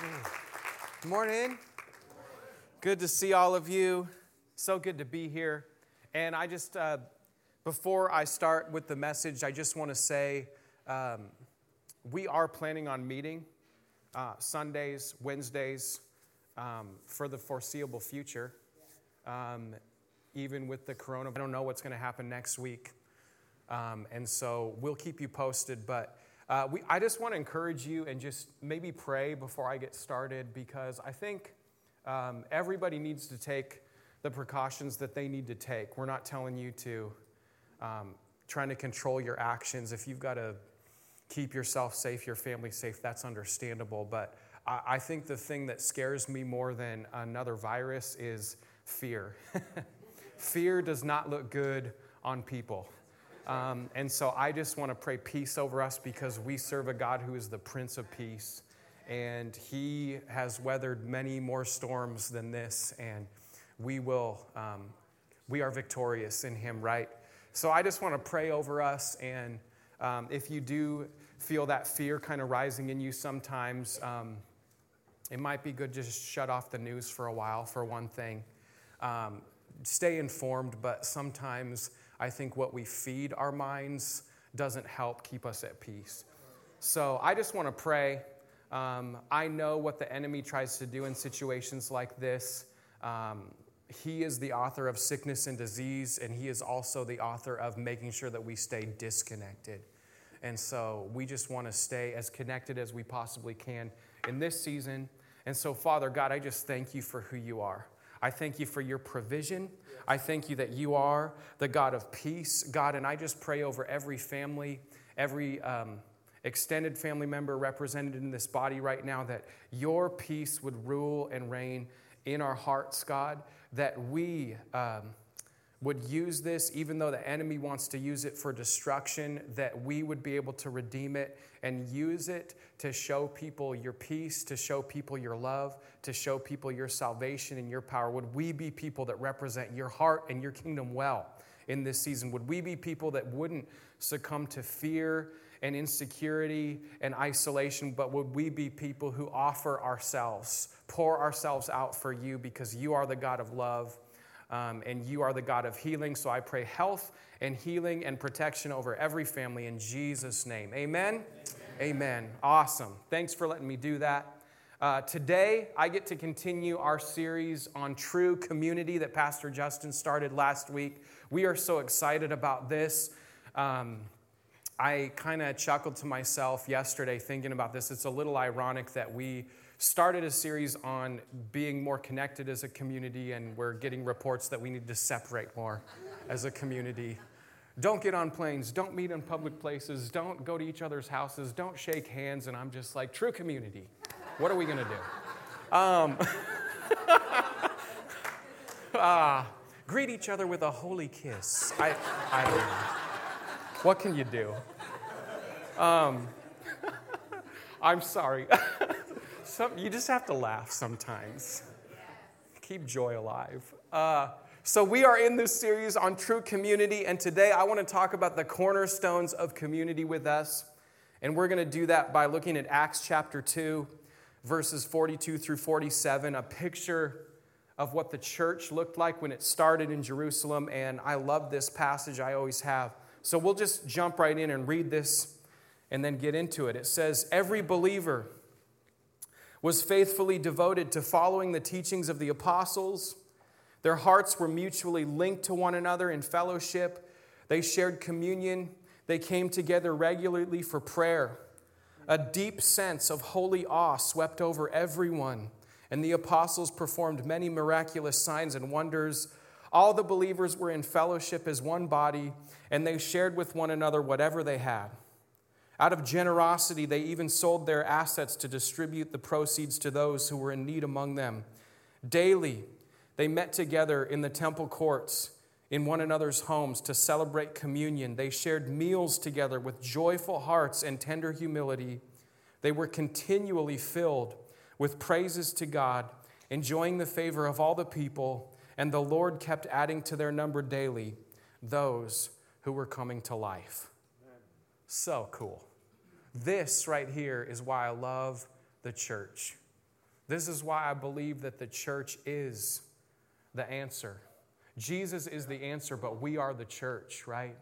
Good morning. Good to see all of you. So good to be here. And I just, uh, before I start with the message, I just want to say um, we are planning on meeting uh, Sundays, Wednesdays um, for the foreseeable future. Um, even with the corona, I don't know what's going to happen next week. Um, and so we'll keep you posted. But uh, we, I just want to encourage you and just maybe pray before I get started because I think um, everybody needs to take the precautions that they need to take. We're not telling you to um, trying to control your actions. If you've got to keep yourself safe, your family safe, that's understandable. But I, I think the thing that scares me more than another virus is fear. fear does not look good on people. Um, and so I just want to pray peace over us because we serve a God who is the Prince of Peace. And he has weathered many more storms than this. And we will, um, we are victorious in him, right? So I just want to pray over us. And um, if you do feel that fear kind of rising in you sometimes, um, it might be good to just shut off the news for a while, for one thing. Um, stay informed, but sometimes I think what we feed our minds doesn't help keep us at peace. So I just want to pray. Um, I know what the enemy tries to do in situations like this. Um, he is the author of sickness and disease, and he is also the author of making sure that we stay disconnected. And so we just want to stay as connected as we possibly can in this season. And so, Father God, I just thank you for who you are. I thank you for your provision. I thank you that you are the God of peace, God. And I just pray over every family, every um, extended family member represented in this body right now, that your peace would rule and reign in our hearts, God, that we. Um, would use this, even though the enemy wants to use it for destruction, that we would be able to redeem it and use it to show people your peace, to show people your love, to show people your salvation and your power. Would we be people that represent your heart and your kingdom well in this season? Would we be people that wouldn't succumb to fear and insecurity and isolation, but would we be people who offer ourselves, pour ourselves out for you because you are the God of love? Um, and you are the God of healing. So I pray health and healing and protection over every family in Jesus' name. Amen. Amen. Amen. Awesome. Thanks for letting me do that. Uh, today, I get to continue our series on true community that Pastor Justin started last week. We are so excited about this. Um, I kind of chuckled to myself yesterday thinking about this. It's a little ironic that we started a series on being more connected as a community, and we're getting reports that we need to separate more as a community. Don't get on planes, don't meet in public places, don't go to each other's houses, don't shake hands, and I'm just like, true community. What are we gonna do? Um, uh, greet each other with a holy kiss. I, I don't know. What can you do? Um, I'm sorry. Some, you just have to laugh sometimes. Keep joy alive. Uh, so, we are in this series on true community, and today I want to talk about the cornerstones of community with us. And we're going to do that by looking at Acts chapter 2, verses 42 through 47, a picture of what the church looked like when it started in Jerusalem. And I love this passage, I always have. So, we'll just jump right in and read this and then get into it. It says, Every believer was faithfully devoted to following the teachings of the apostles. Their hearts were mutually linked to one another in fellowship. They shared communion. They came together regularly for prayer. A deep sense of holy awe swept over everyone, and the apostles performed many miraculous signs and wonders. All the believers were in fellowship as one body, and they shared with one another whatever they had. Out of generosity, they even sold their assets to distribute the proceeds to those who were in need among them. Daily, they met together in the temple courts, in one another's homes to celebrate communion. They shared meals together with joyful hearts and tender humility. They were continually filled with praises to God, enjoying the favor of all the people, and the Lord kept adding to their number daily those who were coming to life. So cool. This right here is why I love the church. This is why I believe that the church is the answer. Jesus is the answer, but we are the church, right?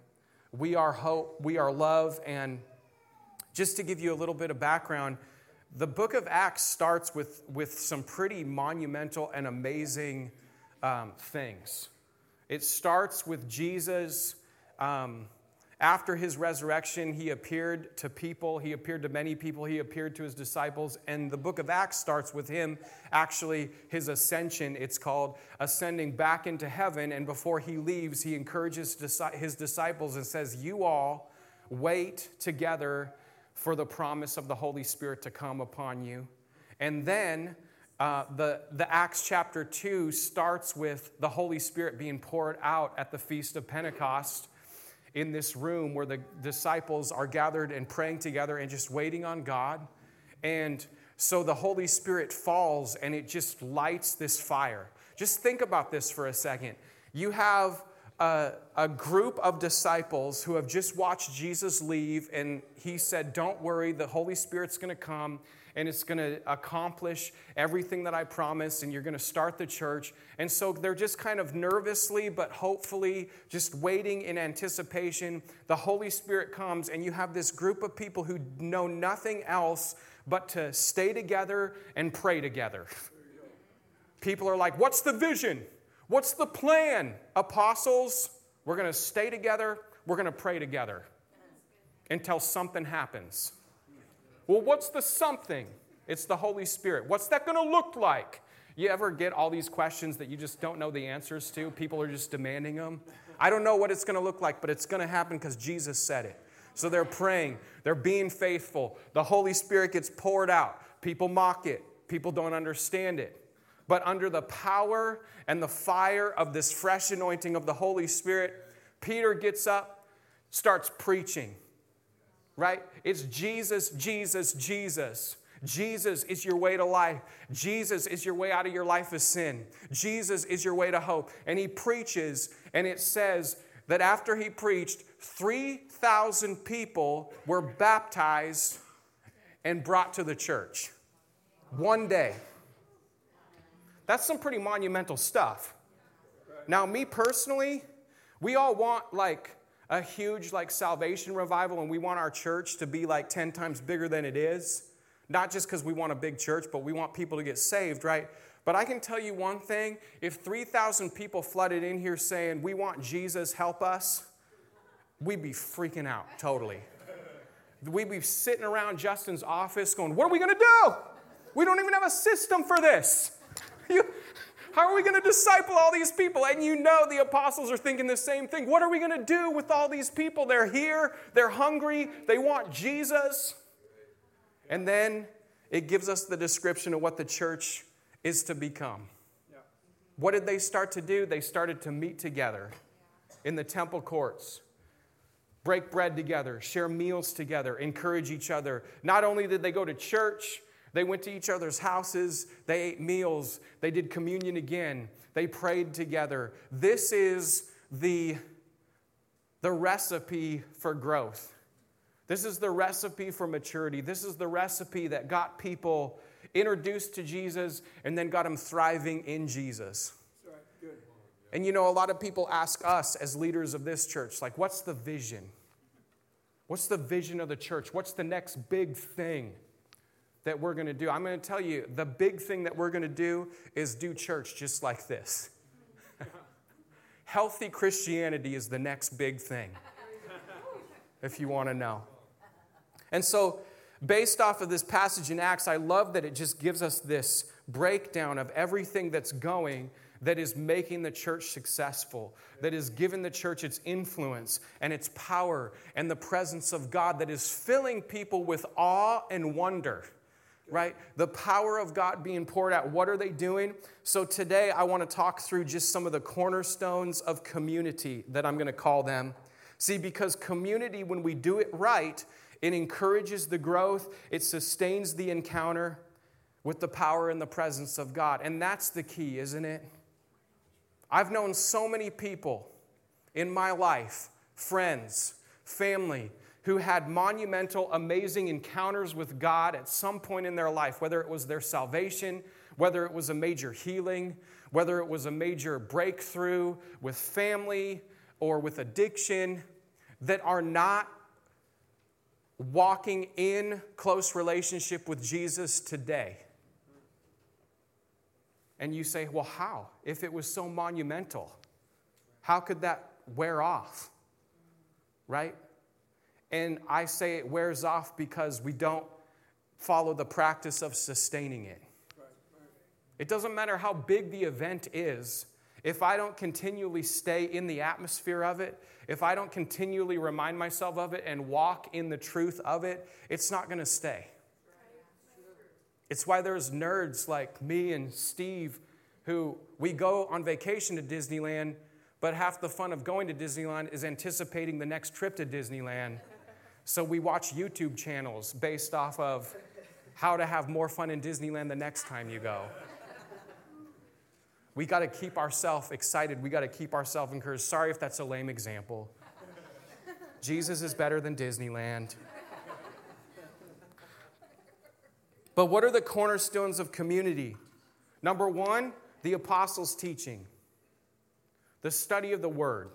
We are hope, we are love, and just to give you a little bit of background, the book of Acts starts with, with some pretty monumental and amazing um, things. It starts with Jesus. Um, after his resurrection, he appeared to people. He appeared to many people. He appeared to his disciples. And the book of Acts starts with him, actually, his ascension. It's called ascending back into heaven. And before he leaves, he encourages his disciples and says, You all wait together for the promise of the Holy Spirit to come upon you. And then uh, the, the Acts chapter 2 starts with the Holy Spirit being poured out at the Feast of Pentecost in this room where the disciples are gathered and praying together and just waiting on God. And so the Holy Spirit falls and it just lights this fire. Just think about this for a second. You have a, a, group of disciples who have just watched Jesus leave, and he said, Don't worry, the Holy Spirit's gonna come and it's gonna accomplish everything that I promised, and you're gonna start the church. And so they're just kind of nervously, but hopefully, just waiting in anticipation. The Holy Spirit comes, and you have this group of people who know nothing else but to stay together and pray together. People are like, What's the vision? What's the plan? Apostles, we're going to stay together, we're going to pray together until something happens. Well, what's the something? It's the Holy Spirit. What's that going to look like? You ever get all these questions that you just don't know the answers to? People are just demanding them. I don't know what it's going to look like, but it's going to happen because Jesus said it. So they're praying, they're being faithful. The Holy Spirit gets poured out. People mock it, people don't understand it. But under the power and the fire of this fresh anointing of the Holy Spirit, Peter gets up, starts preaching. Right? It's Jesus, Jesus, Jesus. Jesus is your way to life. Jesus is your way out of your life of sin. Jesus is your way to hope. And he preaches, and it says that after he preached, 3,000 people were baptized and brought to the church. One day. That's some pretty monumental stuff. Now, me personally, we all want like a huge like salvation revival and we want our church to be like 10 times bigger than it is. Not just because we want a big church, but we want people to get saved, right? But I can tell you one thing if 3,000 people flooded in here saying, We want Jesus, help us, we'd be freaking out totally. We'd be sitting around Justin's office going, What are we going to do? We don't even have a system for this. You, how are we going to disciple all these people? And you know the apostles are thinking the same thing. What are we going to do with all these people? They're here, they're hungry, they want Jesus. And then it gives us the description of what the church is to become. What did they start to do? They started to meet together in the temple courts, break bread together, share meals together, encourage each other. Not only did they go to church, they went to each other's houses, they ate meals, they did communion again, they prayed together. This is the, the recipe for growth. This is the recipe for maturity. This is the recipe that got people introduced to Jesus and then got them thriving in Jesus. And you know, a lot of people ask us as leaders of this church, like, what's the vision? What's the vision of the church? What's the next big thing? That we're going to do. I'm going to tell you the big thing that we're going to do is do church just like this. Healthy Christianity is the next big thing, if you want to know. And so, based off of this passage in Acts, I love that it just gives us this breakdown of everything that's going that is making the church successful, that is giving the church its influence and its power and the presence of God that is filling people with awe and wonder right? The power of God being poured out. What are they doing? So today I want to talk through just some of the cornerstones of community that I'm going to call them. See, because community, when we do it right, it encourages the growth, it sustains the encounter with the power and the presence of God. And that's the key, isn't it? I've known so many people in my life, friends, family, who had monumental, amazing encounters with God at some point in their life, whether it was their salvation, whether it was a major healing, whether it was a major breakthrough with family or with addiction, that are not walking in close relationship with Jesus today. And you say, well, how? If it was so monumental, how could that wear off? Right? And I say it wears off because we don't follow the practice of sustaining it. It doesn't matter how big the event is, if I don't continually stay in the atmosphere of it, if I don't continually remind myself of it and walk in the truth of it, it's not going to stay. It's why there's nerds like me and Steve who we go on vacation to Disneyland, but half the fun of going to Disneyland is anticipating the next trip to Disneyland. So we watch YouTube channels based off of how to have more fun in Disneyland the next time you go. We got to keep ourselves excited. We got to keep ourselves encouraged. Sorry if that's a lame example. Jesus is better than Disneyland. But what are the cornerstones of community? Number one, the apostles' teaching, the study of the word.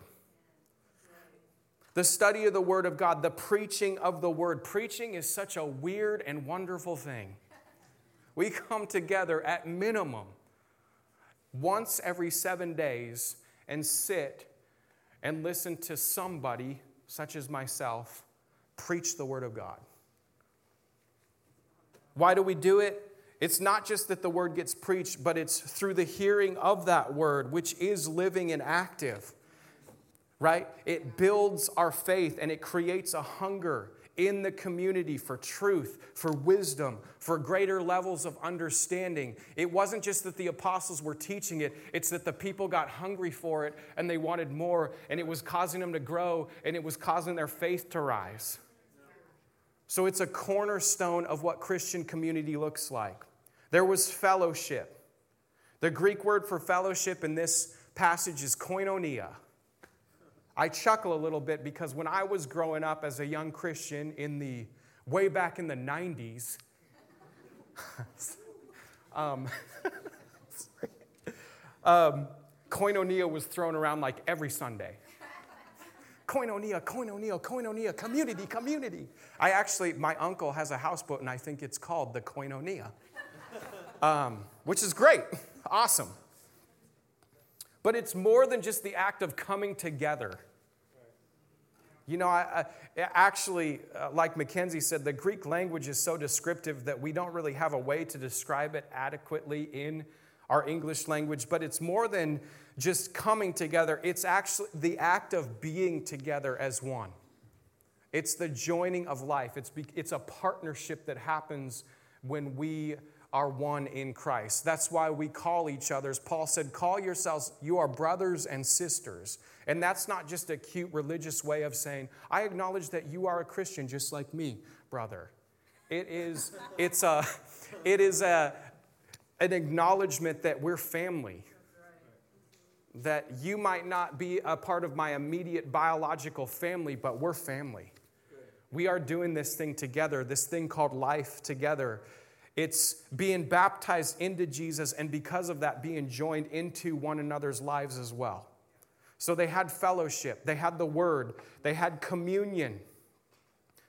The study of the Word of God, the preaching of the Word. Preaching is such a weird and wonderful thing. We come together at minimum once every seven days and sit and listen to somebody, such as myself, preach the Word of God. Why do we do it? It's not just that the Word gets preached, but it's through the hearing of that Word, which is living and active, right? It builds our faith and it creates a hunger in the community for truth, for wisdom, for greater levels of understanding. It wasn't just that the apostles were teaching it, it's that the people got hungry for it and they wanted more, and it was causing them to grow and it was causing their faith to rise. So it's a cornerstone of what Christian community looks like. There was fellowship. The Greek word for fellowship in this passage is koinonia. I chuckle a little bit because when I was growing up as a young Christian in the way back in the 90s, um, um, koinonia was thrown around like every Sunday. Koinonia, koinonia, koinonia, community, community. I actually, my uncle has a houseboat and I think it's called the koinonia, um, which is great, awesome. But it's more than just the act of coming together. You know, I, I actually, uh, like Mackenzie said, the Greek language is so descriptive that we don't really have a way to describe it adequately in our English language, but it's more than just coming together. It's actually the act of being together as one. It's the joining of life. It's, be, it's a partnership that happens when we are one in Christ. That's why we call each other. As Paul said, call yourselves, you are brothers and sisters. And that's not just a cute religious way of saying, I acknowledge that you are a Christian just like me, brother. It is, it's a, it is a, an acknowledgement that we're family. That you might not be a part of my immediate biological family, but we're family. We are doing this thing together, this thing called life together. It's being baptized into Jesus, and because of that, being joined into one another's lives as well. So they had fellowship, they had the word, they had communion,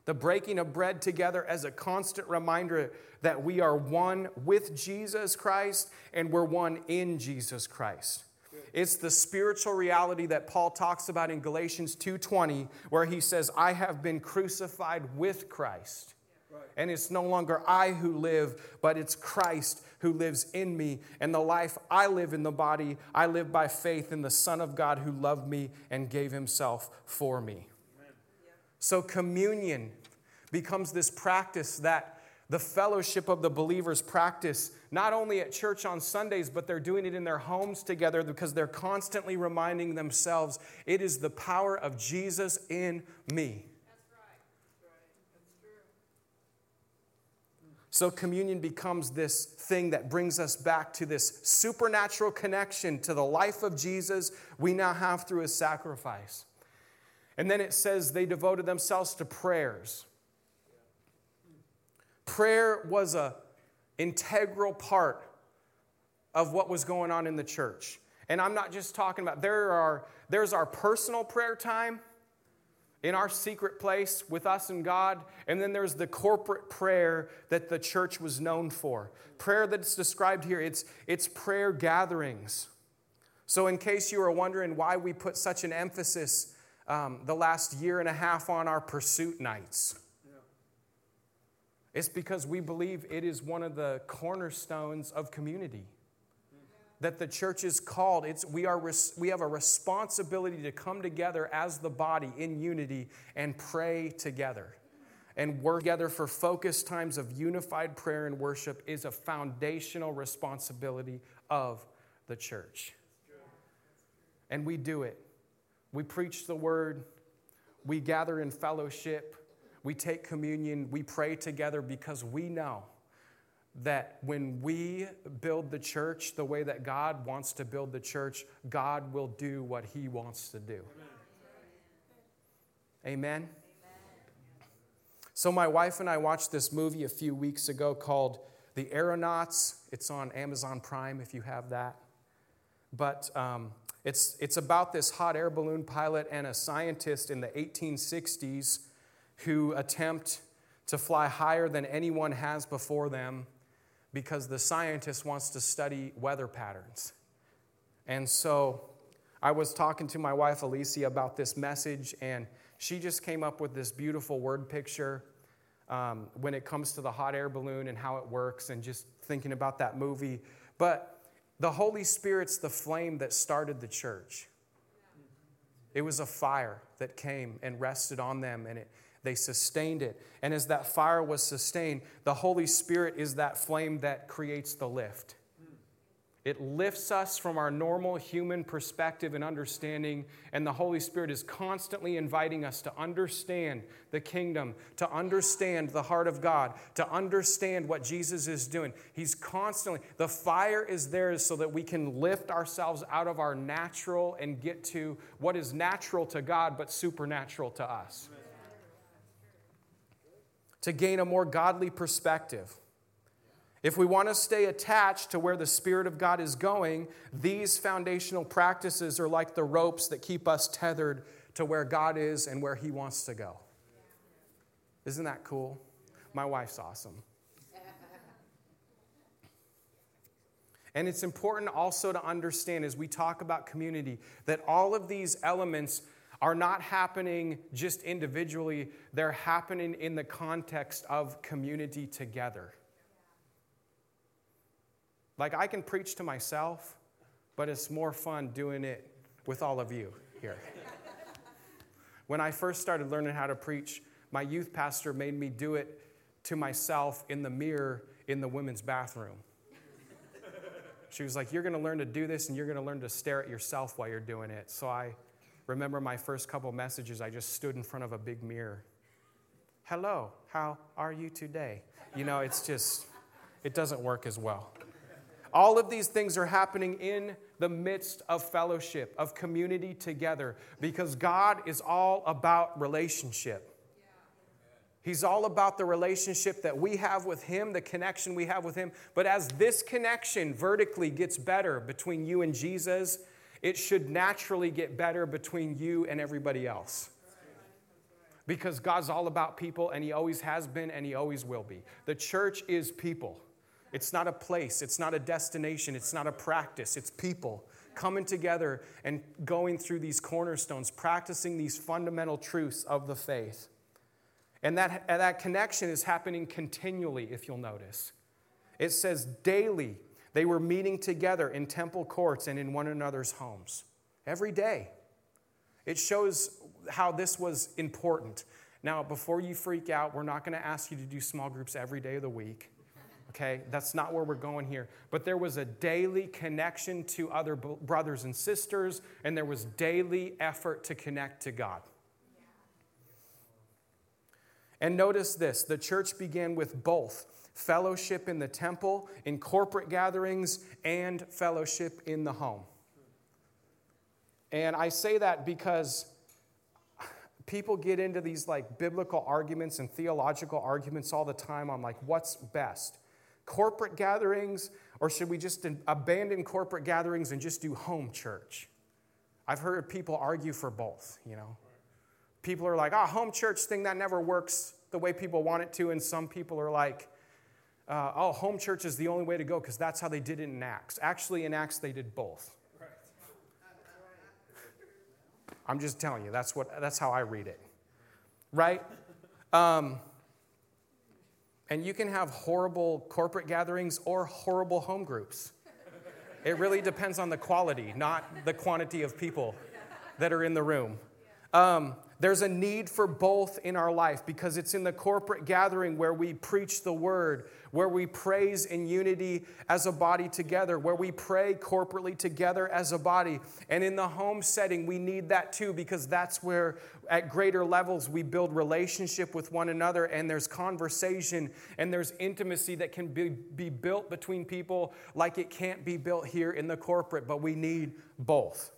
the breaking of bread together as a constant reminder that we are one with Jesus Christ and we're one in Jesus Christ. It's the spiritual reality that Paul talks about in Galatians 2:20 where he says I have been crucified with Christ. And it's no longer I who live, but it's Christ who lives in me. And the life I live in the body, I live by faith in the Son of God who loved me and gave himself for me. Amen. So, communion becomes this practice that the fellowship of the believers practice not only at church on Sundays, but they're doing it in their homes together because they're constantly reminding themselves it is the power of Jesus in me. So, communion becomes this thing that brings us back to this supernatural connection to the life of Jesus we now have through his sacrifice. And then it says they devoted themselves to prayers. Prayer was a integral part of what was going on in the church. And I'm not just talking about there are there's our personal prayer time in our secret place with us and God, and then there's the corporate prayer that the church was known for. Prayer that's described here, it's it's prayer gatherings. So in case you are wondering why we put such an emphasis um, the last year and a half on our pursuit nights. It's because we believe it is one of the cornerstones of community. That the church is called, it's, we, are, we have a responsibility to come together as the body in unity and pray together. And work together for focused times of unified prayer and worship is a foundational responsibility of the church. And we do it. We preach the word, we gather in fellowship, we take communion, we pray together because we know that when we build the church the way that God wants to build the church, God will do what He wants to do. Amen. Amen. So, my wife and I watched this movie a few weeks ago called The Aeronauts. It's on Amazon Prime if you have that. But um, it's, it's about this hot air balloon pilot and a scientist in the 1860s who attempt to fly higher than anyone has before them because the scientist wants to study weather patterns. And so I was talking to my wife, Alicia, about this message, and she just came up with this beautiful word picture um, when it comes to the hot air balloon and how it works, and just thinking about that movie. But the Holy Spirit's the flame that started the church. It was a fire that came and rested on them, and it, they sustained it. And as that fire was sustained, the Holy Spirit is that flame that creates the lift. It lifts us from our normal human perspective and understanding, and the Holy Spirit is constantly inviting us to understand the kingdom, to understand the heart of God, to understand what Jesus is doing. He's constantly, the fire is there so that we can lift ourselves out of our natural and get to what is natural to God but supernatural to us. Amen to gain a more godly perspective. If we want to stay attached to where the Spirit of God is going, these foundational practices are like the ropes that keep us tethered to where God is and where He wants to go. Isn't that cool? My wife's awesome. And it's important also to understand as we talk about community that all of these elements are not happening just individually, they're happening in the context of community together. Like, I can preach to myself, but it's more fun doing it with all of you here. when I first started learning how to preach, my youth pastor made me do it to myself in the mirror in the women's bathroom. She was like, You're going to learn to do this and you're going to learn to stare at yourself while you're doing it. So I remember my first couple messages, I just stood in front of a big mirror. Hello, how are you today? You know, it's just, it doesn't work as well. All of these things are happening in the midst of fellowship, of community together, because God is all about relationship. He's all about the relationship that we have with Him, the connection we have with Him. But as this connection vertically gets better between you and Jesus, it should naturally get better between you and everybody else. Because God's all about people, and He always has been, and He always will be. The church is people. It's not a place, it's not a destination, it's not a practice, it's people coming together and going through these cornerstones, practicing these fundamental truths of the faith. And that, that connection is happening continually, if you'll notice. It says daily they were meeting together in temple courts and in one another's homes every day. It shows how this was important. Now, before you freak out, we're not going to ask you to do small groups every day of the week. Okay? That's not where we're going here. But there was a daily connection to other brothers and sisters, and there was daily effort to connect to God. And notice this the church began with both fellowship in the temple, in corporate gatherings, and fellowship in the home. And I say that because people get into these like biblical arguments and theological arguments all the time on like what's best corporate gatherings, or should we just abandon corporate gatherings and just do home church? I've heard people argue for both, you know. People are like, oh, home church thing that never works the way people want it to. And some people are like, uh, oh, home church is the only way to go because that's how they did it in Acts. Actually, in Acts, they did both. I'm just telling you, that's, what, that's how I read it. Right? Um, and you can have horrible corporate gatherings or horrible home groups. It really depends on the quality, not the quantity of people that are in the room. Um, there's a need for both in our life because it's in the corporate gathering where we preach the word, where we praise in unity as a body together, where we pray corporately together as a body. And in the home setting, we need that too because that's where, at greater levels, we build relationship with one another and there's conversation and there's intimacy that can be, be built between people like it can't be built here in the corporate, but we need both.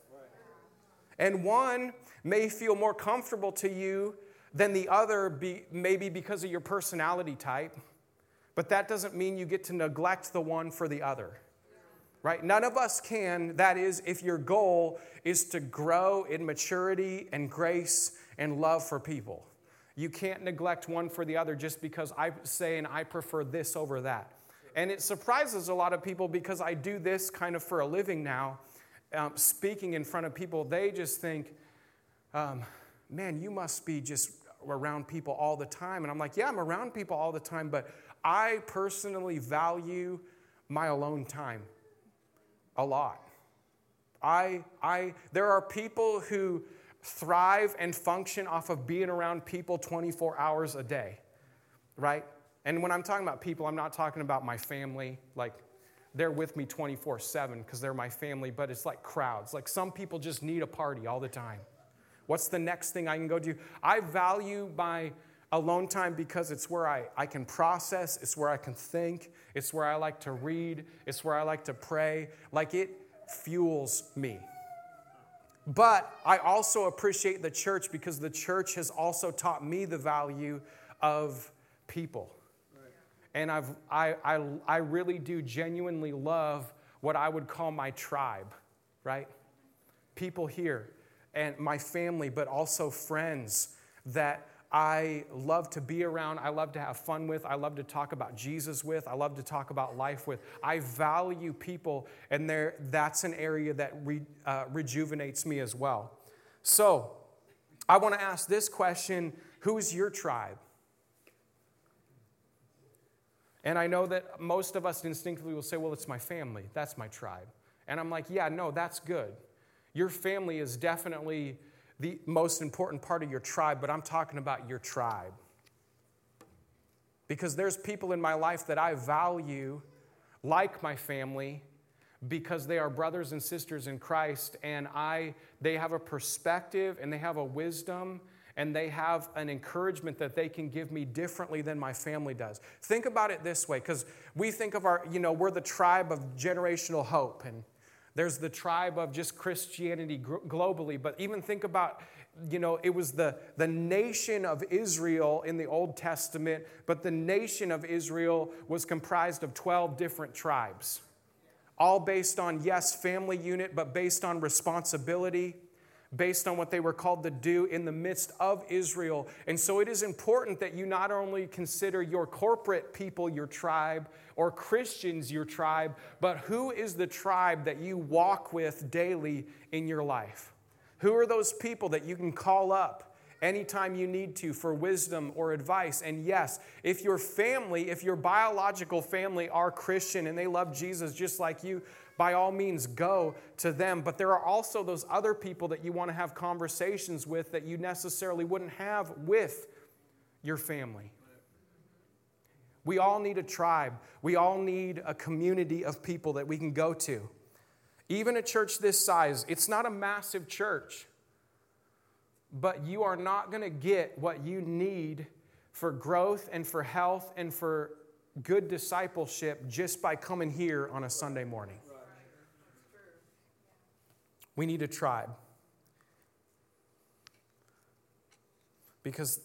And one may feel more comfortable to you than the other, be, maybe because of your personality type, but that doesn't mean you get to neglect the one for the other. Right? None of us can. That is, if your goal is to grow in maturity and grace and love for people. You can't neglect one for the other just because I say and I prefer this over that. And it surprises a lot of people because I do this kind of for a living now, um, speaking in front of people. They just think, um, man, you must be just around people all the time. And I'm like, yeah, I'm around people all the time, but I personally value my alone time a lot. I, I, there are people who thrive and function off of being around people 24 hours a day, right? And when I'm talking about people, I'm not talking about my family, like they're with me 24 7 because they're my family, but it's like crowds. Like some people just need a party all the time. What's the next thing I can go do? I value my alone time because it's where I, I can process, it's where I can think, it's where I like to read, it's where I like to pray. Like it fuels me. But I also appreciate the church because the church has also taught me the value of people. And I've, I, I, I really do genuinely love what I would call my tribe, right? People here and my family, but also friends that I love to be around, I love to have fun with, I love to talk about Jesus with, I love to talk about life with. I value people, and there, that's an area that re, uh, rejuvenates me as well. So, I want to ask this question Who's your tribe? And I know that most of us instinctively will say, Well, it's my family, that's my tribe. And I'm like, Yeah, no, that's good. Your family is definitely the most important part of your tribe, but I'm talking about your tribe. Because there's people in my life that I value like my family because they are brothers and sisters in Christ and I they have a perspective and they have a wisdom and they have an encouragement that they can give me differently than my family does. Think about it this way cuz we think of our you know we're the tribe of generational hope and there's the tribe of just Christianity globally, but even think about, you know, it was the, the nation of Israel in the Old Testament, but the nation of Israel was comprised of 12 different tribes, all based on, yes, family unit, but based on responsibility based on what they were called to do in the midst of Israel. And so it is important that you not only consider your corporate people your tribe or Christians your tribe, but who is the tribe that you walk with daily in your life? Who are those people that you can call up? anytime you need to for wisdom or advice. And yes, if your family, if your biological family are Christian and they love Jesus just like you, by all means go to them. But there are also those other people that you want to have conversations with that you necessarily wouldn't have with your family. We all need a tribe. We all need a community of people that we can go to. Even a church this size, it's not a massive church, but you are not going to get what you need for growth and for health and for good discipleship just by coming here on a Sunday morning. We need a tribe. Because,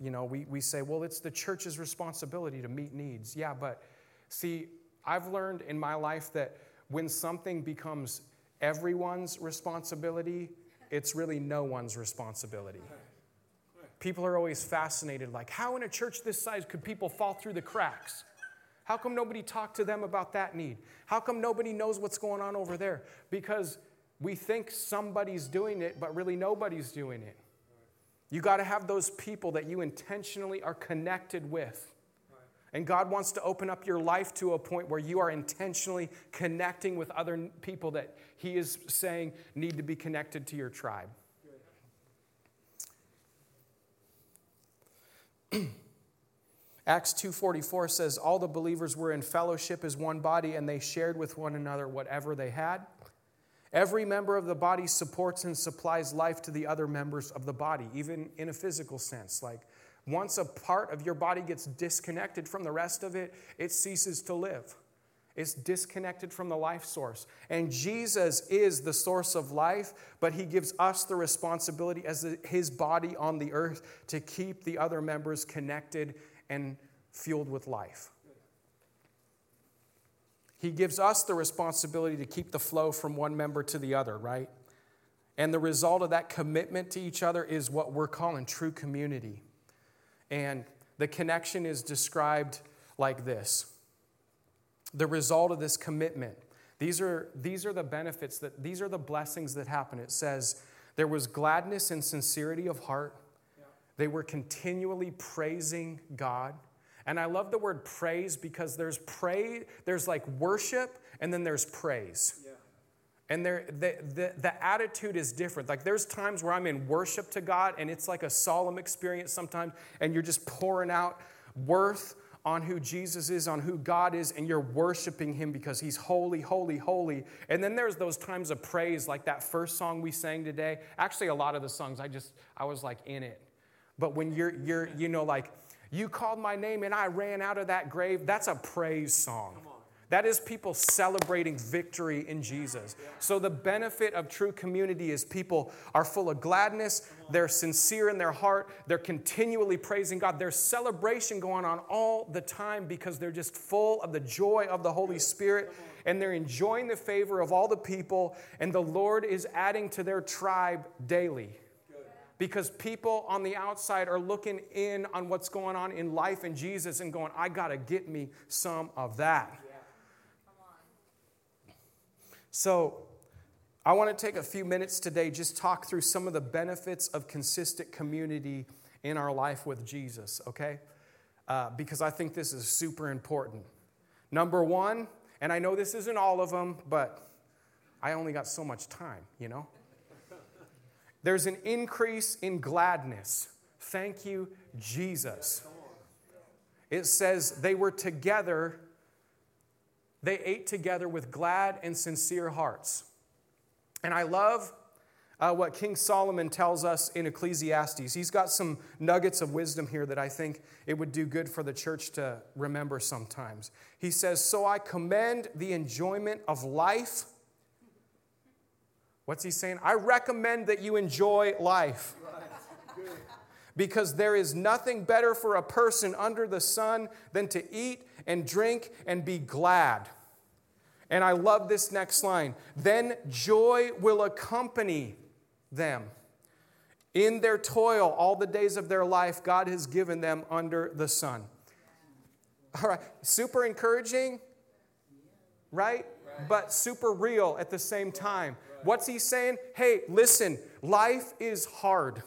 you know, we, we say, well, it's the church's responsibility to meet needs. Yeah, but See, I've learned in my life that when something becomes everyone's responsibility, it's really no one's responsibility. People are always fascinated like, how in a church this size could people fall through the cracks? How come nobody talked to them about that need? How come nobody knows what's going on over there? Because we think somebody's doing it, but really nobody's doing it. You got to have those people that you intentionally are connected with. And God wants to open up your life to a point where you are intentionally connecting with other people that He is saying need to be connected to your tribe. Acts 2:44 says all the believers were in fellowship as one body and they shared with one another whatever they had. Every member of the body supports and supplies life to the other members of the body, even in a physical sense. Like once a part of your body gets disconnected from the rest of it, it ceases to live. It's disconnected from the life source. And Jesus is the source of life, but he gives us the responsibility as his body on the earth to keep the other members connected and fueled with life. He gives us the responsibility to keep the flow from one member to the other, right? And the result of that commitment to each other is what we're calling true community. And the connection is described like this the result of this commitment. These are, these are the benefits that these are the blessings that happen. It says there was gladness and sincerity of heart. They were continually praising God. And I love the word praise because there's pray, there's like worship, and then there's praise. Yeah. And there, the, the, the attitude is different. Like there's times where I'm in worship to God, and it's like a solemn experience sometimes, and you're just pouring out worth on who Jesus is, on who God is, and you're worshiping Him because He's holy, holy, holy. And then there's those times of praise, like that first song we sang today. Actually, a lot of the songs, I just, I was like in it. But when you're, you're, you know, like, you called my name and I ran out of that grave, that's a praise song. That is people celebrating victory in Jesus. So, the benefit of true community is people are full of gladness, they're sincere in their heart, they're continually praising God. There's celebration going on all the time because they're just full of the joy of the Holy Spirit and they're enjoying the favor of all the people, and the Lord is adding to their tribe daily because people on the outside are looking in on what's going on in life and Jesus and going, I got to get me some of that. So, I want to take a few minutes today just talk through some of the benefits of consistent community in our life with Jesus, okay? Uh, because I think this is super important. Number one, and I know this isn't all of them, but I only got so much time, you know? There's an increase in gladness. Thank you, Jesus. It says they were together, they ate together with glad and sincere hearts. And I love uh, what King Solomon tells us in Ecclesiastes. He's got some nuggets of wisdom here that I think it would do good for the church to remember sometimes. He says, So I commend the enjoyment of life What's he saying? I recommend that you enjoy life. Because there is nothing better for a person under the sun than to eat and drink and be glad. And I love this next line. Then joy will accompany them. In their toil, all the days of their life, God has given them under the sun. All right, super encouraging, right? But super real at the same time. What's he saying? Hey, listen, life is hard.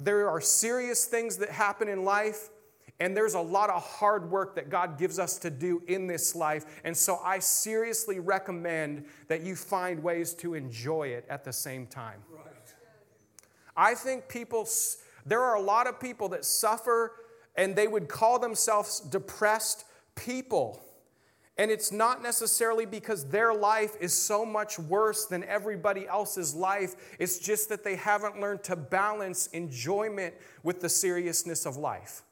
There are serious things that happen in life, and there's a lot of hard work that God gives us to do in this life. And so I seriously recommend that you find ways to enjoy it at the same time. Right. I think people, there are a lot of people that suffer and they would call themselves depressed people. And it's not necessarily because their life is so much worse than everybody else's life. It's just that they haven't learned to balance enjoyment with the seriousness of life.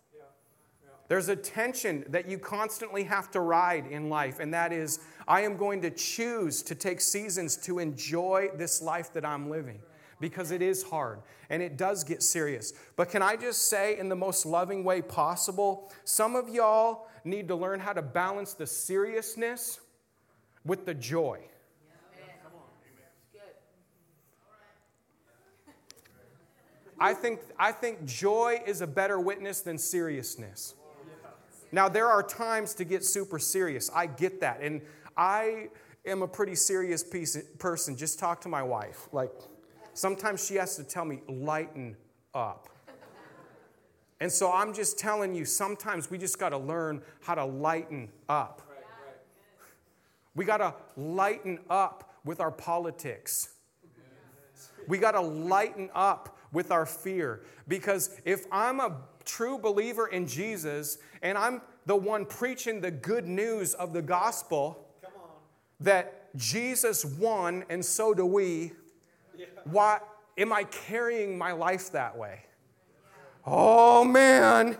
There's a tension that you constantly have to ride in life, and that is I am going to choose to take seasons to enjoy this life that I'm living because it is hard and it does get serious. But can I just say, in the most loving way possible, some of y'all need to learn how to balance the seriousness with the joy. I think, I think joy is a better witness than seriousness. Now, there are times to get super serious. I get that. And I am a pretty serious piece, person. Just talk to my wife. Like, sometimes she has to tell me, lighten up. And so I'm just telling you, sometimes we just got to learn how to lighten up. We got to lighten up with our politics. We got to lighten up with our fear. Because if I'm a true believer in Jesus and I'm the one preaching the good news of the gospel that Jesus won and so do we. Why am I carrying my life that way? Oh man,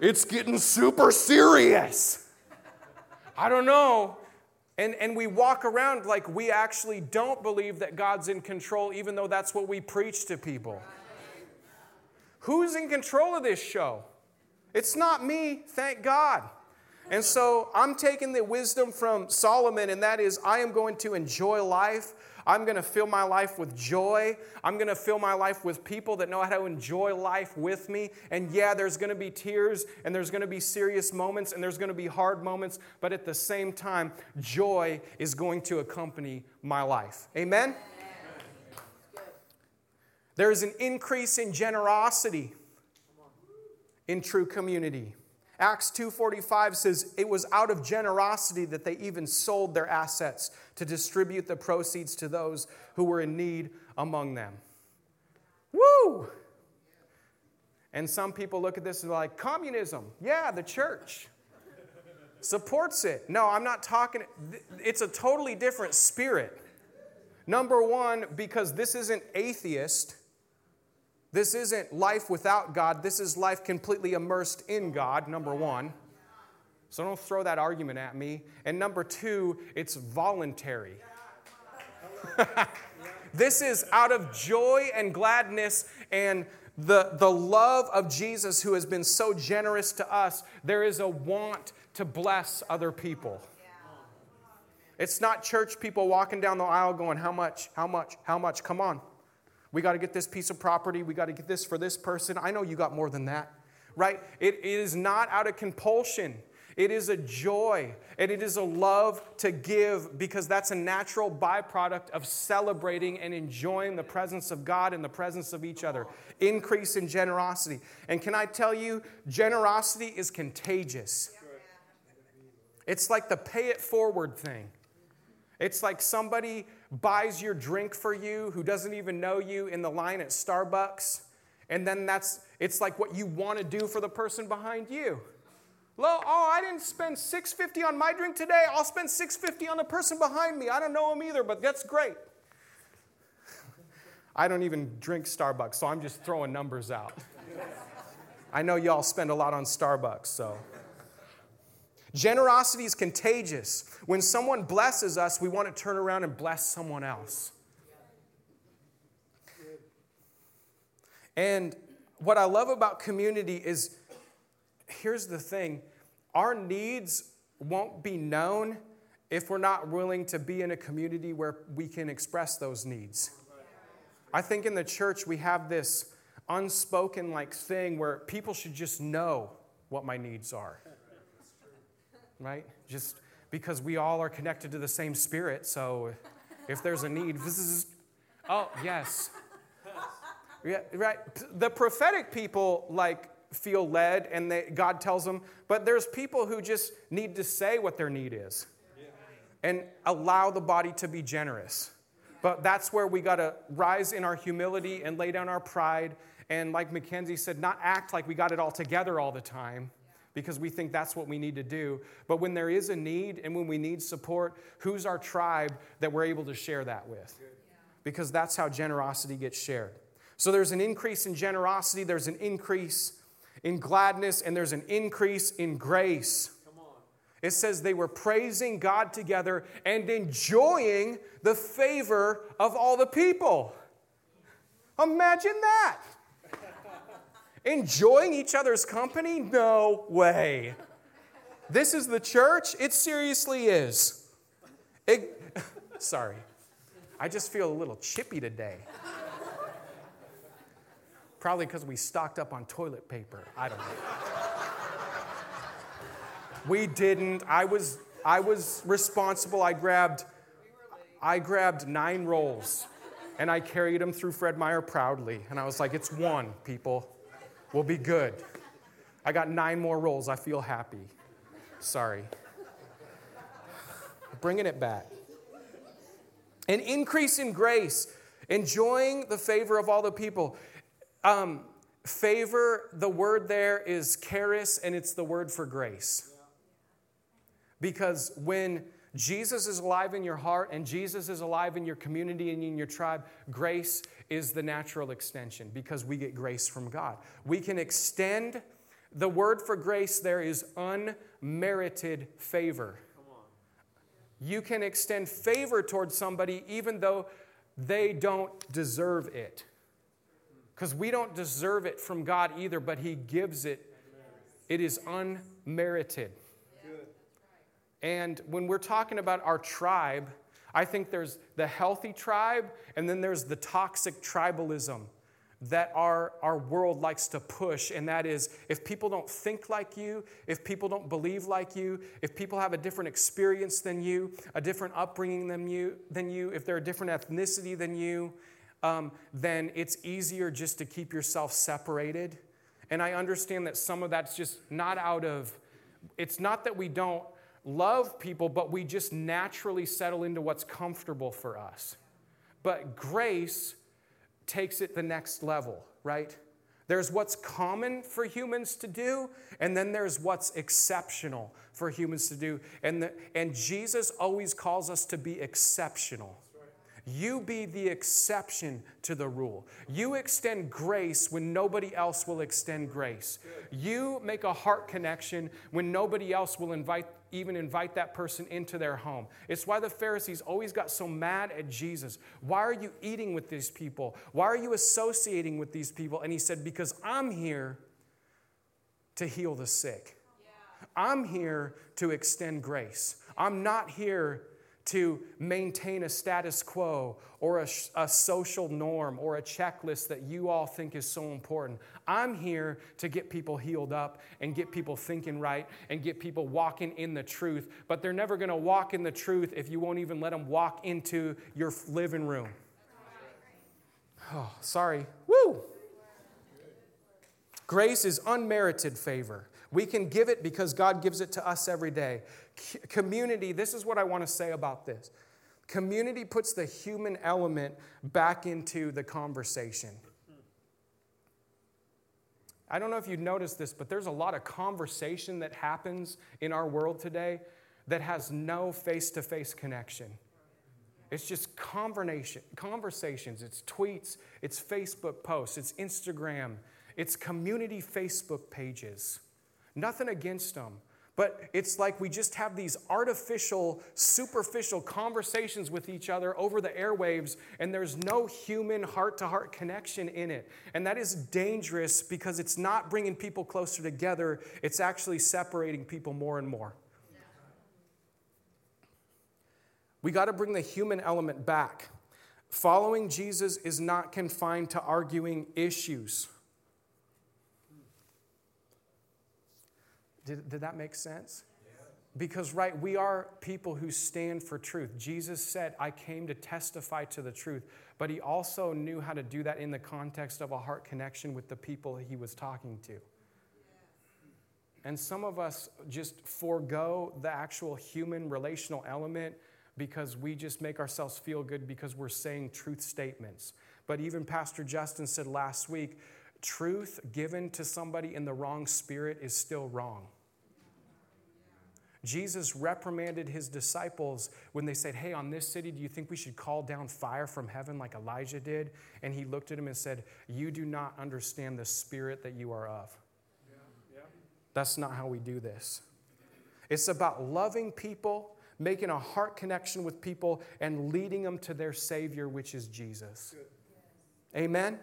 it's getting super serious. I don't know. And, and we walk around like we actually don't believe that God's in control, even though that's what we preach to people. Who's in control of this show? It's not me, thank God. And so I'm taking the wisdom from Solomon, and that is I am going to enjoy life. I'm going to fill my life with joy. I'm going to fill my life with people that know how to enjoy life with me. And yeah, there's going to be tears and there's going to be serious moments and there's going to be hard moments, but at the same time, joy is going to accompany my life. Amen? There is an increase in generosity in true community. Acts 2:45 says it was out of generosity that they even sold their assets to distribute the proceeds to those who were in need among them. Woo! And some people look at this and like, communism. Yeah, the church supports it. No, I'm not talking, it's a totally different spirit. Number one, because this isn't atheist. This isn't life without God. This is life completely immersed in God, number one. So don't throw that argument at me. And number two, it's voluntary. this is out of joy and gladness and the, the love of Jesus who has been so generous to us. There is a want to bless other people. It's not church people walking down the aisle going, How much? How much? How much? Come on. We got to get this piece of property. We got to get this for this person. I know you got more than that, right? It is not out of compulsion. It is a joy and it is a love to give because that's a natural byproduct of celebrating and enjoying the presence of God and the presence of each other. Increase in generosity. And can I tell you, generosity is contagious. It's like the pay it forward thing. It's like somebody buys your drink for you who doesn't even know you in the line at Starbucks, and then that's it's like what you want to do for the person behind you. Well, oh, I didn't spend 650 on my drink today. I'll spend 650 on the person behind me. I don't know him either, but that's great. I don't even drink Starbucks, so I'm just throwing numbers out. I know y'all spend a lot on Starbucks, so Generosity is contagious. When someone blesses us, we want to turn around and bless someone else. And what I love about community is here's the thing our needs won't be known if we're not willing to be in a community where we can express those needs. I think in the church we have this unspoken like thing where people should just know what my needs are right? Just because we all are connected to the same spirit. So if there's a need, this is, oh, yes. Yeah, right. The prophetic people like feel led and they, God tells them, but there's people who just need to say what their need is and allow the body to be generous. But that's where we got to rise in our humility and lay down our pride. And like Mackenzie said, not act like we got it all together all the time because we think that's what we need to do. But when there is a need and when we need support, who's our tribe that we're able to share that with? Because that's how generosity gets shared. So there's an increase in generosity, there's an increase in gladness, and there's an increase in grace. It says they were praising God together and enjoying the favor of all the people. Imagine that. Enjoying each other's company? No way. This is the church? It seriously is. It, sorry. I just feel a little chippy today. Probably because we stocked up on toilet paper. I don't know. We didn't. I was I was responsible. I grabbed I grabbed nine rolls and I carried them through Fred Meyer proudly. And I was like, it's one, people. We'll be good. I got nine more rolls. I feel happy. Sorry. Bringing it back. An increase in grace, enjoying the favor of all the people. Um, favor, the word there is charis, and it's the word for grace. Because when Jesus is alive in your heart and Jesus is alive in your community and in your tribe, grace is the natural extension because we get grace from God. We can extend the word for grace there is unmerited favor. You can extend favor towards somebody even though they don't deserve it. Because we don't deserve it from God either, but He gives it. It is unmerited. And when we're talking about our tribe, I think there's the healthy tribe and then there's the toxic tribalism that our, our world likes to push. And that is if people don't think like you, if people don't believe like you, if people have a different experience than you, a different upbringing than you, than you if they're a different ethnicity than you, um, then it's easier just to keep yourself separated. And I understand that some of that's just not out of, it's not that we don't love people, but we just naturally settle into what's comfortable for us. But grace takes it the next level, right? There's what's common for humans to do, and then there's what's exceptional for humans to do. And, the, and Jesus always calls us to be exceptional. You be the exception to the rule. You extend grace when nobody else will extend grace. You make a heart connection when nobody else will invite even invite that person into their home. It's why the Pharisees always got so mad at Jesus. Why are you eating with these people? Why are you associating with these people? And he said, Because I'm here to heal the sick. I'm here to extend grace. I'm not here to maintain a status quo or a, a, social norm or a checklist that you all think is so important. I'm here to get people healed up and get people thinking right and get people walking in the truth. But they're never to walk in the truth if you won't even let them walk into your living room. Oh, sorry. Woo! Grace is unmerited favor. We can give it because God gives it to us every day. Community, this is what I want to say about this. Community puts the human element back into the conversation. I don't know if you've noticed this, but there's a lot of conversation that happens in our world today that has no face to face connection. It's just conversation, conversations, it's tweets, it's Facebook posts, it's Instagram, it's community Facebook pages. Nothing against them. But it's like we just have these artificial, superficial conversations with each other over the airwaves, and there's no human heart to heart connection in it. And that is dangerous because it's not bringing people closer together, it's actually separating people more and more. We got to bring the human element back. Following Jesus is not confined to arguing issues. Did, did that make sense? Because, right, we are people who stand for truth. Jesus said, I came to testify to the truth, but he also knew how to do that in the context of a heart connection with the people he was talking to. And some of us just forego the actual human relational element because we just make ourselves feel good because we're saying truth statements. But even Pastor Justin said last week truth given to somebody in the wrong spirit is still wrong. Jesus reprimanded his disciples when they said, Hey, on this city, do you think we should call down fire from heaven like Elijah did? And he looked at him and said, You do not understand the spirit that you are of. That's not how we do this. It's about loving people, making a heart connection with people, and leading them to their Savior, which is Jesus. Amen?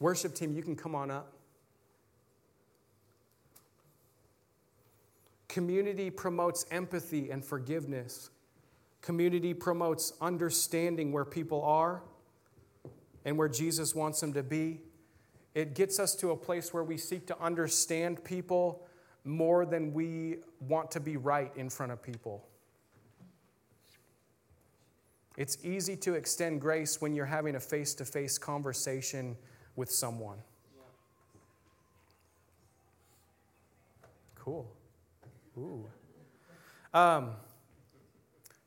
Worship team, you can come on up. Community promotes empathy and forgiveness. Community promotes understanding where people are and where Jesus wants them to be. It gets us to a place where we seek to understand people more than we want to be right in front of people. It's easy to extend grace when you're having a face to face conversation with someone. Cool. Ooh. Um,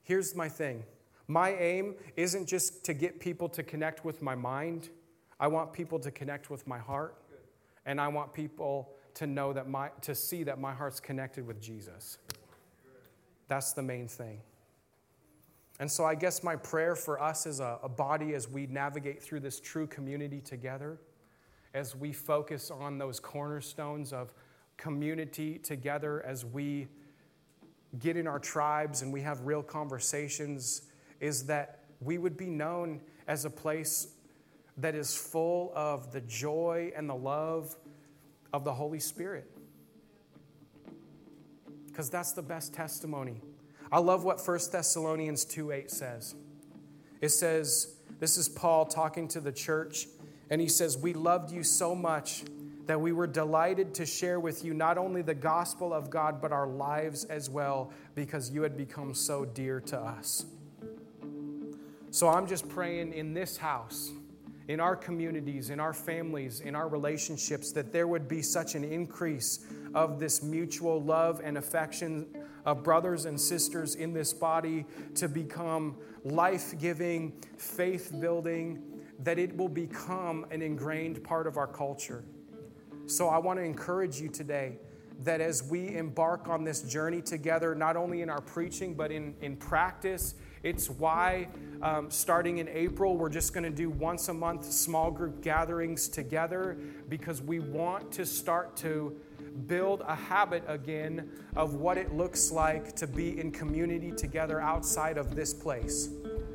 here's my thing my aim isn't just to get people to connect with my mind, I want people to connect with my heart, and I want people to know that my, to see that my heart's connected with Jesus. That's the main thing. And so I guess my prayer for us as a, a body as we navigate through this true community together, as we focus on those cornerstones of community together, as we get in our tribes and we have real conversations, is that we would be known as a place that is full of the joy and the love of the Holy Spirit. Because that's the best testimony. I love what 1 Thessalonians 2 8 says. It says, This is Paul talking to the church, and he says, We loved you so much that we were delighted to share with you not only the gospel of God, but our lives as well, because you had become so dear to us. So I'm just praying in this house, in our communities, in our families, in our relationships, that there would be such an increase of this mutual love and affection of brothers and sisters in this body to become life giving, faith building, that it will become an ingrained part of our culture. So I want to encourage you today that as we embark on this journey together, not only in our preaching, but in, in practice, it's why um, starting in April, we're just going to do once a month small group gatherings together because we want to start to build a habit again of what it looks like to be in community together outside of this place.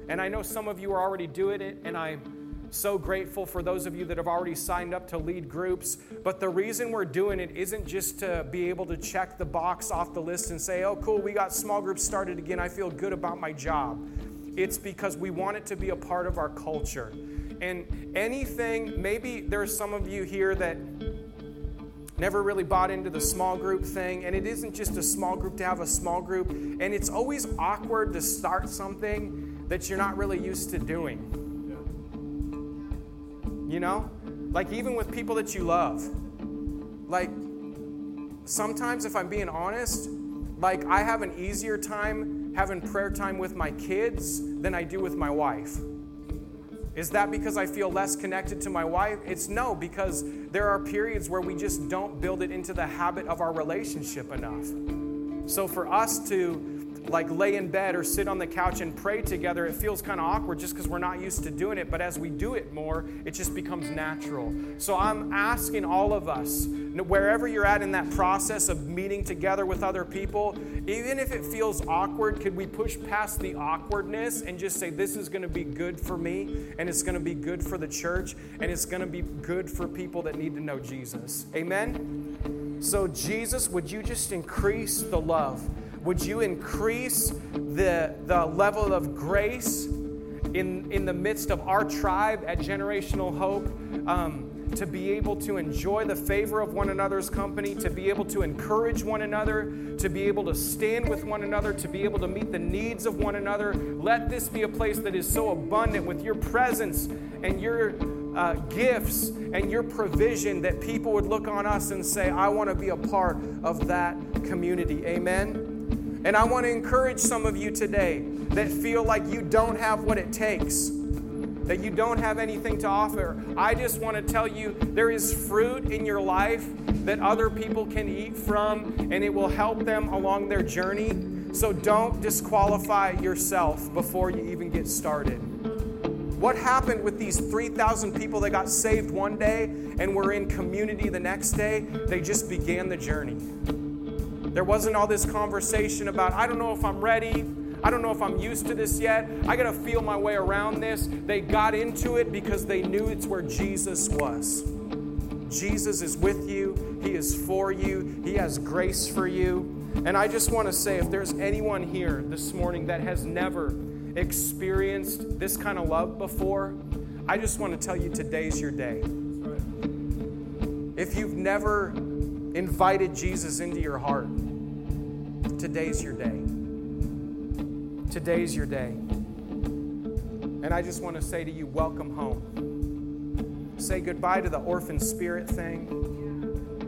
And I know some of you are already doing it, and I'm so grateful for those of you that have already signed up to lead groups. But the reason we're doing it isn't just to be able to check the box off the list and say, oh, cool, we got small groups started again. I feel good about my job. It's because we want it to be a part of our culture. And anything, maybe there's some of you here that never really bought into the small group thing. And it isn't just a small group to have a small group. And it's always awkward to start something that you're not really used to doing you know? Like, even with people that you love. Like, sometimes, if I'm being honest, like, I have an easier time having prayer time with my kids than I do with my wife. Is that because I feel less connected to my wife? It's no, because there are periods where we just don't build it into the habit of our relationship enough. So for us to like lay in bed or sit on the couch and pray together, it feels kind of awkward just because we're not used to doing it. But as we do it more, it just becomes natural. So I'm asking all of us, wherever you're at in that process of meeting together with other people, even if it feels awkward, could we push past the awkwardness and just say, This is going to be good for me, and it's going to be good for the church, and it's going to be good for people that need to know Jesus? Amen? So, Jesus, would you just increase the love? Would you increase the, the level of grace in, in the midst of our tribe at Generational Hope? Um, to be able to enjoy the favor of one another's company, to be able to encourage one another, to be able to stand with one another, to be able to meet the needs of one another. Let this be a place that is so abundant with your presence and your uh, gifts and your provision that people would look on us and say, I want to be a part of that community. Amen. And I want to encourage some of you today that feel like you don't have what it takes, that you don't have anything to offer. I just want to tell you there is fruit in your life that other people can eat from, and it will help them along their journey. So don't disqualify yourself before you even get started. What happened with these 3,000 people that got saved one day and were in community the next day? They just began the journey. There wasn't all this conversation about, I don't know if I'm ready. I don't know if I'm used to this yet. I got to feel my way around this. They got into it because they knew it's where Jesus was. Jesus is with you, He is for you, He has grace for you. And I just want to say if there's anyone here this morning that has never experienced this kind of love before, I just want to tell you today's your day. If you've never invited Jesus into your heart, today's your day. Today's your day. And I just want to say to you, welcome home. Say goodbye to the orphan spirit thing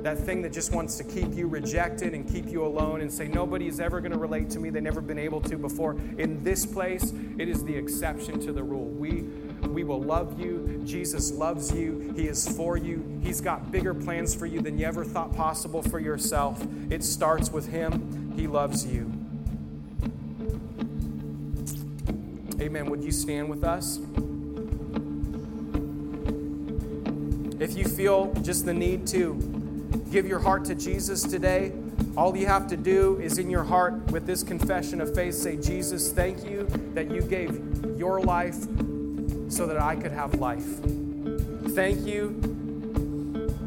that thing that just wants to keep you rejected and keep you alone and say, nobody is ever going to relate to me. They've never been able to before. In this place, it is the exception to the rule. We, we will love you. Jesus loves you. He is for you. He's got bigger plans for you than you ever thought possible for yourself. It starts with Him. He loves you. Amen. Would you stand with us? If you feel just the need to, give your heart to Jesus today, all you have to do is in your heart with this confession of faith say, Jesus, thank you that you gave your life so that I could have life. Thank you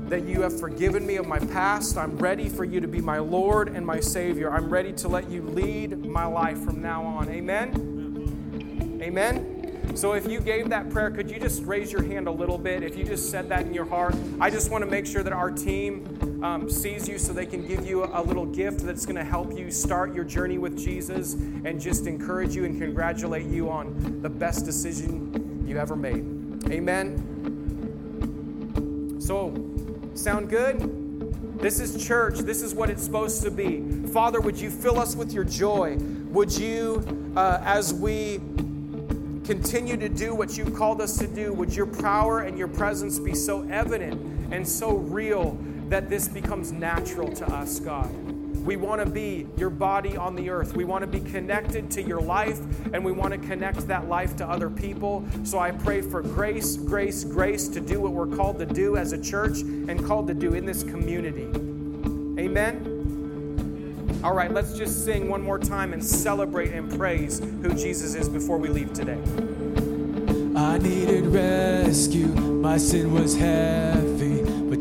that you have forgiven me of my past. I'm ready for you to be my Lord and my Savior. I'm ready to let you lead my life from now on. Amen? Amen? So if you gave that prayer, could you just raise your hand a little bit? If you just said that in your heart, I just want to make sure that our team um, sees you so they can give you a, little gift that's going to help you start your journey with Jesus and just encourage you and congratulate you on the best decision you ever made. Amen. So, sound good? This is church. This is what it's supposed to be. Father, would you fill us with your joy? Would you, uh, as we continue to do what you've called us to do, would your power and your presence be so evident and so real that this becomes natural to us, God. We want to be your body on the earth. We want to be connected to your life and we want to connect that life to other people. So I pray for grace, grace, grace to do what we're called to do as a church and called to do in this community. Amen. All right, let's just sing one more time and celebrate and praise who Jesus is before we leave today. I needed rescue, my sin was heavy,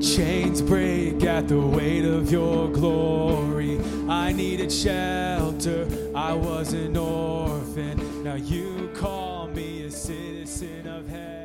chains break at the weight of your glory. I needed shelter, I was an orphan, now you call me a citizen of heaven.